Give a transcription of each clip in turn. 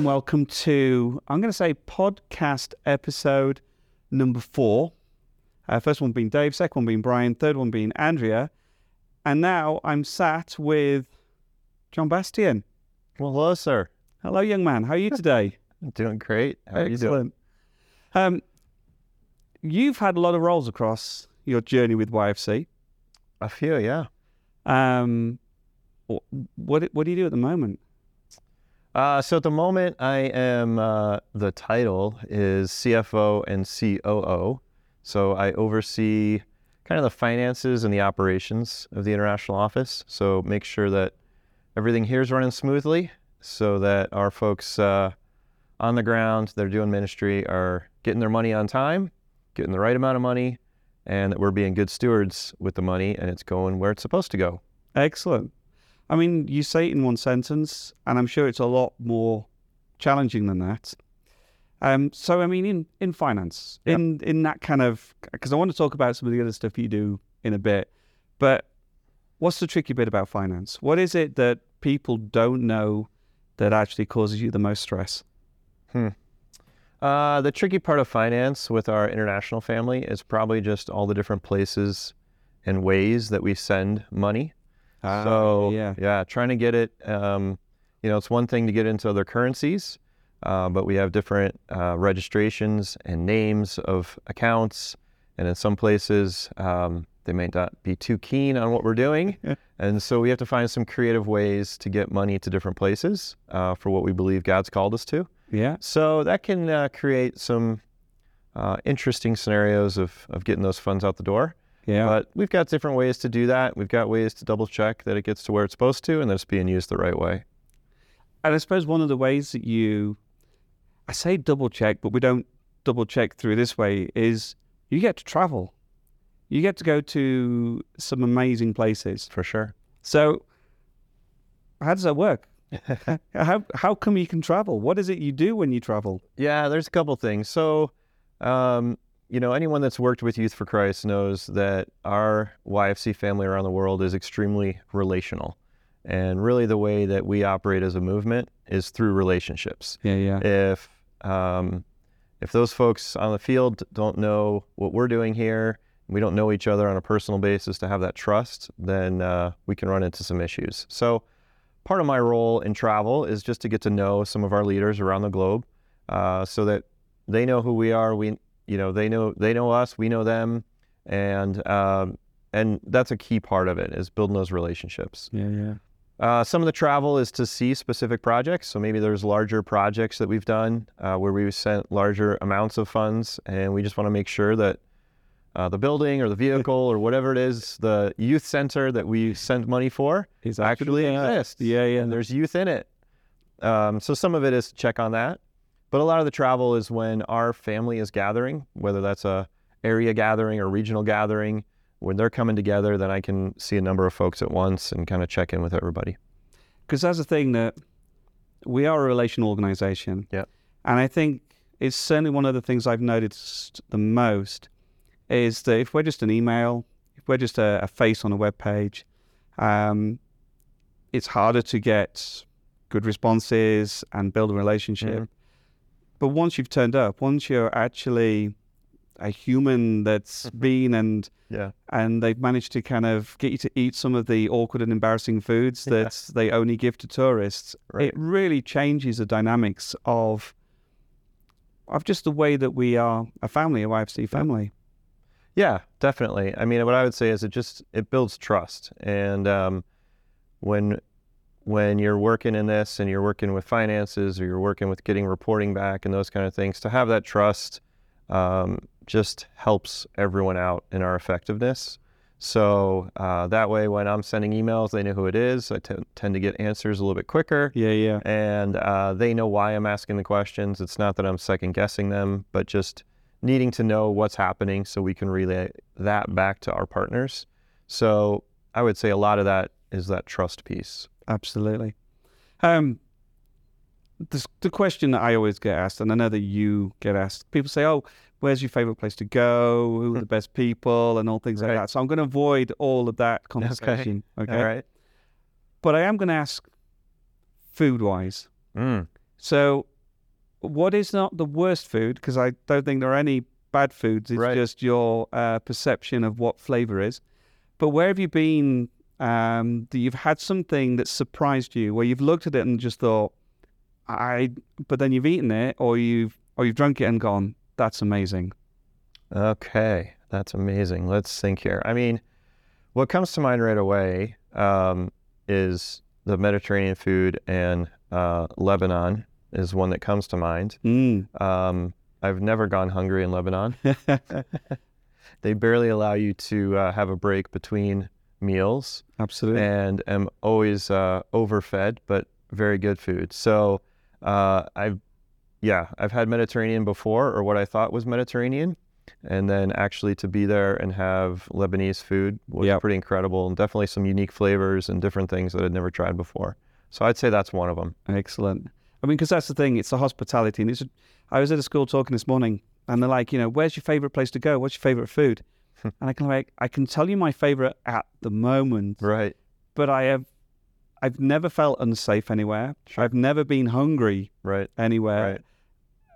and welcome to, I'm going to say, podcast episode number four. Uh, first one being Dave, second one being Brian, third one being Andrea. And now I'm sat with John Bastian. Well, hello, sir. Hello, young man. How are you today? I'm doing great. How are you doing? Excellent. Um, you've had a lot of roles across your journey with YFC. A few, yeah. Um, what what do you do at the moment? Uh, so at the moment, I am uh, the title is CFO and COO. So I oversee kind of the finances and the operations of the international office. So make sure that everything here is running smoothly, so that our folks uh, on the ground that are doing ministry are getting their money on time, getting the right amount of money, and that we're being good stewards with the money and it's going where it's supposed to go. Excellent. I mean, you say it in one sentence, and I'm sure it's a lot more challenging than that. Um, so, I mean, in, in finance, Yep. in in that kind of, because I want to talk about some of the other stuff you do in a bit, but what's the tricky bit about finance? What is it that people don't know that actually causes you the most stress? Uh, the tricky part of finance with our international family is probably just all the different places and ways that we send money. So yeah, yeah, trying to get it. Um, you know, it's one thing to get into other currencies, uh, but we have different uh, registrations and names of accounts, and in some places um, they may not be too keen on what we're doing, and so we have to find some creative ways to get money to different places uh, for what we believe God's called us to. yeah, So that can uh, create some uh, interesting scenarios of, of getting those funds out the door. Yeah. But we've got different ways to do that. We've got ways to double check that it gets to where it's supposed to and that it's being used the right way. And I suppose one of the ways that you, I say double check, but we don't double check through this way, is you get to travel. You get to go to some amazing places. For sure. So, how does that work? how how come you can travel? What is it you do when you travel? Yeah, there's a couple things. So, um, you know, anyone that's worked with Youth for Christ knows that our YFC family around the world is extremely relational. And really, the way that we operate as a movement is through relationships. Yeah, yeah, if um, if those folks on the field don't know what we're doing here, we don't know each other on a personal basis to have that trust, then uh, we can run into some issues. So, part of my role in travel is just to get to know some of our leaders around the globe, uh, so that they know who we are. We, you know, they know they know us, we know them, and um, and that's a key part of it is building those relationships. yeah, yeah. Uh, some of the travel is to see specific projects. So maybe there's larger projects that we've done uh, where we've sent larger amounts of funds, and we just want to make sure that uh, the building or the vehicle or whatever it is, the youth center that we send money for, It's actually exists. Yeah, yeah. and there's youth in it. Um, so some of it is to check on that, but a lot of the travel is when our family is gathering, whether that's a area gathering or regional gathering. When they're coming together, then I can see a number of folks at once and kind of check in with everybody. because that's the thing that we are a relational organization. Yep. And I think it's certainly one of the things I've noticed the most is that if we're just an email, if we're just a, a face on a web page, um, it's harder to get good responses and build a relationship. Mhm. But once you've turned up, once you're actually a human that's been and Yeah. and they've managed to kind of get you to eat some of the awkward and embarrassing foods Yeah. that they only give to tourists. Right. It really changes the dynamics of of just the way that we are a family, a YFC family. Yeah, definitely. I mean, what I would say is it just it builds trust, and um, when when you're working in this and you're working with finances or you're working with getting reporting back and those kind of things, to have that trust um, just helps everyone out in our effectiveness. So uh, that way, when I'm sending emails, they know who it is. I t- tend to get answers a little bit quicker. Yeah, yeah. and uh, they know why I'm asking the questions. It's not that I'm second guessing them, but just needing to know what's happening so we can relay that back to our partners. So I would say a lot of that is that trust piece. Absolutely. Um, the, the question that I always get asked, and I know that you get asked, people say, "Oh, where's your favorite place to go? Who are the best people?" and all things like that. So I'm going to avoid all of that conversation. Okay. All right. But I am going to ask, food-wise. Mm. So what is not the worst food? Because I don't think there are any bad foods. It's Right. just your uh, perception of what flavor is. But where have you been um, that you've had something that surprised you, where you've looked at it and just thought, I, but then you've eaten it, or you've or you've drunk it and gone, that's amazing. Okay, that's amazing. Let's think here. I mean, what comes to mind right away um, is the Mediterranean food, and uh, Lebanon is one that comes to mind. Mm. Um, I've never gone hungry in Lebanon. They barely allow you to uh, have a break between meals, Absolutely. and am always uh, overfed, but very good food. So uh, I've, yeah, I've had Mediterranean before, or what I thought was Mediterranean, and then actually to be there and have Lebanese food was Yep. pretty incredible, and definitely some unique flavors and different things that I'd never tried before. So I'd say that's one of them. Excellent. I mean, because that's the thing. It's the hospitality, and it's. I was at a school talking this morning, and they're like, you know, where's your favorite place to go? What's your favorite food? And I can like, I can tell you my favorite at the moment, Right. but I have, I've never felt unsafe anywhere. I've never been hungry Right. anywhere. Right.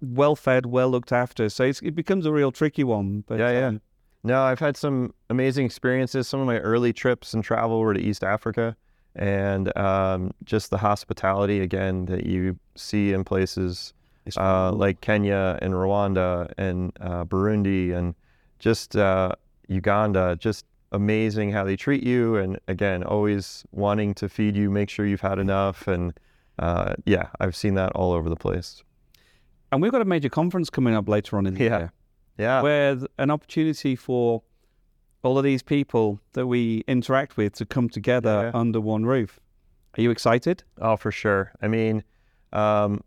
Well fed, well looked after. So it's, it becomes a real tricky one. But Yeah, yeah. um, No, I've had some amazing experiences. Some of my early trips and travel were to East Africa, and um, just the hospitality again that you see in places uh, like Kenya and Rwanda and uh, Burundi and just uh, Uganda. Just amazing how they treat you, and again, always wanting to feed you, make sure you've had enough, and uh, yeah, I've seen that all over the place. and we've got a major conference coming up later on in the Yeah. year. Yeah, where th- an opportunity for all of these people that we interact with to come together Yeah. under one roof. Are you excited? Oh, for sure. I mean, um,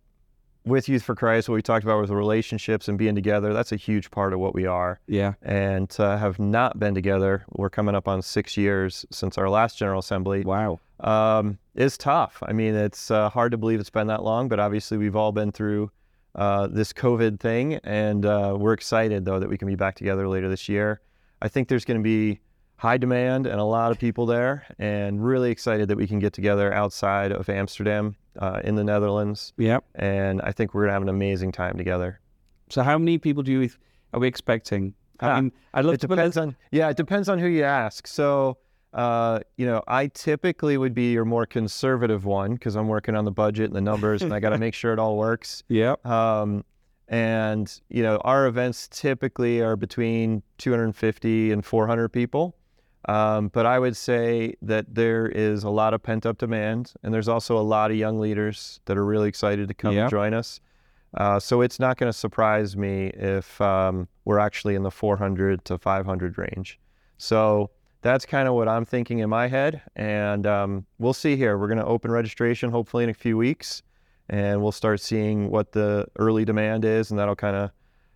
with Youth for Christ, what we talked about with the relationships and being together, that's a huge part of what we are. Yeah. And to have not been together, we're coming up on six years since our last General Assembly, Wow. um, is tough. I mean, it's uh, hard to believe it's been that long, but obviously we've all been through uh, this COVID thing. And uh, we're excited, though, that we can be back together later this year. I think there's going to be high demand and a lot of people there, and really excited that we can get together outside of Amsterdam uh, in the Netherlands. Yep. And I think we're going to have an amazing time together. So how many people do you are we expecting? I Ah, mean, I'd love It depends on yeah, it depends on who you ask. So, uh, you know, I typically would be your more conservative one because I'm working on the budget and the numbers, and I got to make sure it all works. Yep. Um, and you know, our events typically are between 250 and 400 people. Um, but I would say that there is a lot of pent up demand, and there's also a lot of young leaders that are really excited to come Yep. join us. Uh, so it's not going to surprise me if um, we're actually in the 400 to 500 range. So that's kind of what I'm thinking in my head, and um, we'll see here. We're going to open registration hopefully in a few weeks, and we'll start seeing what the early demand is, and that'll kind of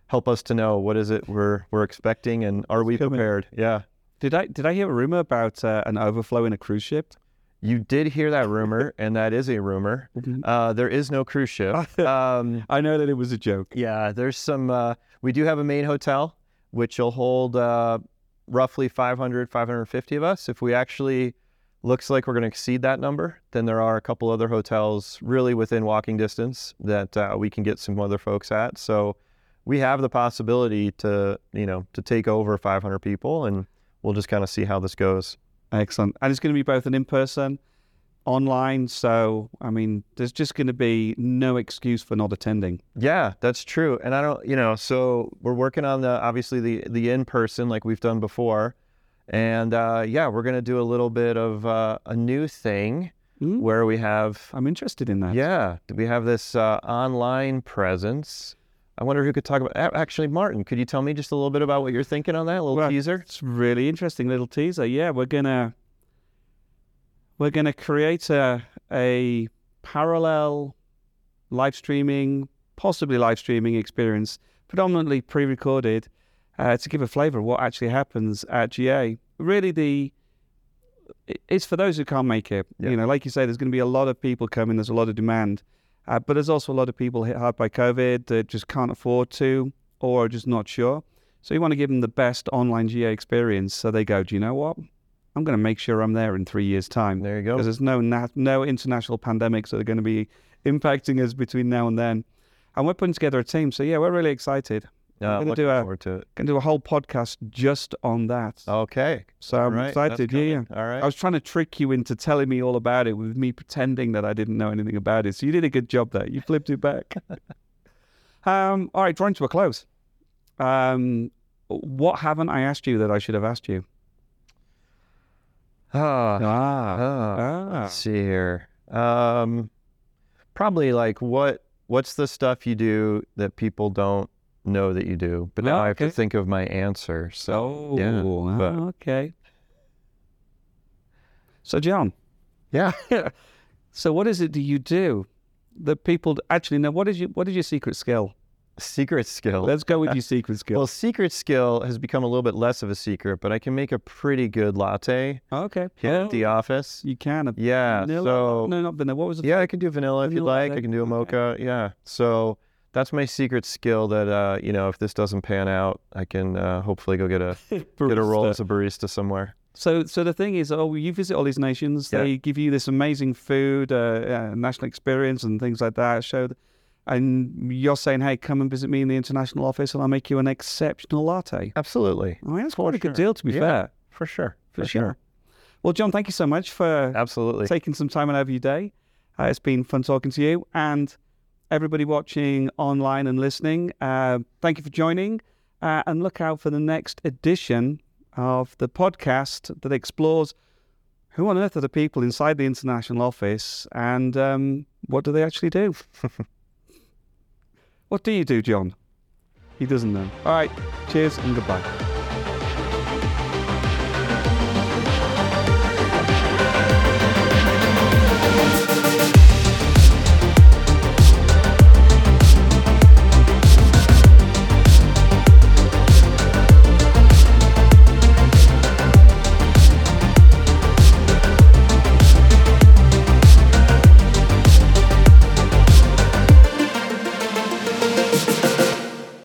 help us to know what is it we're we're expecting, and are we prepared? Yeah. Did I did I hear a rumor about uh, an overflow in a cruise ship? You did hear that rumor, and that is a rumor. Uh, there is no cruise ship. Um, I know that it was a joke. yeah, there's some. Uh, we do have a main hotel, which will hold uh, roughly 500, 550 of us. If we actually looks like we're going to exceed that number, then there are a couple other hotels really within walking distance that uh, we can get some other folks at. So we have the possibility to, you know, to take over 500 people, and we'll just kind of see how this goes. Excellent. And it's going to be both an in person, online. So I mean, there's just going to be no excuse for not attending. Yeah, that's true. And I don't, you know, so we're working on the obviously the the in person like we've done before, and uh, yeah, we're gonna do a little bit of uh, a new thing Mm, where we have I'm interested in that. yeah, we have this uh, online presence. I wonder who could talk about. Actually, Martin, could you tell me just a little bit about what you're thinking on that? Little Well, teaser. It's really interesting little teaser. Yeah, we're gonna we're gonna create a a parallel live streaming, possibly live streaming experience, predominantly pre-recorded, uh, to give a flavour of what actually happens at GA. Really, the it's for those who can't make it. Yeah. You know, like you say, there's going to be a lot of people coming. There's a lot of demand, uh, but there's also a lot of people hit hard by COVID that just can't afford to or are just not sure. So you want to give them the best online GA experience. So they go, do you know what? I'm going to make sure I'm there in three years' time There you go. because there's no nat- no international pandemics that are going to be impacting us between now and then. and we're putting together a team. So yeah, we're really excited. Uh, gonna looking do a- forward to it. Going to do a whole podcast just on that. Okay. so I'm right, excited. Yeah, yeah. All right. I was trying to trick you into telling me all about it with me pretending that I didn't know anything about it. So you did a good job there. You flipped it back. um, all right, drawing to a close. Um, what haven't I asked you that I should have asked you? Ah. Ah, ah. ah. Let's see here. Um, probably like what what's the stuff you do that people don't know that you do? But now Oh, I have okay. to think of my answer. So Oh, yeah, ah, but- okay. So, John, yeah. so what is it do you do that people actually know? What is your what is your secret skill? Secret skill. Let's go with your secret skill. well, secret skill has become a little bit less of a secret, but I can make a pretty good latte okay. here at the office. You can. Yeah. Vanilla? So no, not vanilla. What was it? yeah, I can do vanilla if you'd Vanilla like. I can do a Okay. mocha. Yeah. So that's my secret skill. That uh, you know, if this doesn't pan out, I can uh, hopefully go get a get a role as a barista somewhere. So, so the thing is, oh, you visit all these nations. Yeah. They give you this amazing food, uh, uh, national experience, and things like that. Show, th- and you're saying, "Hey, come and visit me in the international office, and I'll make you an exceptional latte." Absolutely. I mean, that's For quite a good deal, to be Yeah. fair. For sure. For, sure. Well, John, thank you so much for Absolutely. taking some time out of your day. Uh, it's been fun talking to you, and everybody watching online and listening. Uh, thank you for joining, uh, and look out for the next edition of the podcast that explores who on earth are the people inside the international office, and um, what do they actually do? what do you do, John? He doesn't know. All right. Cheers and goodbye.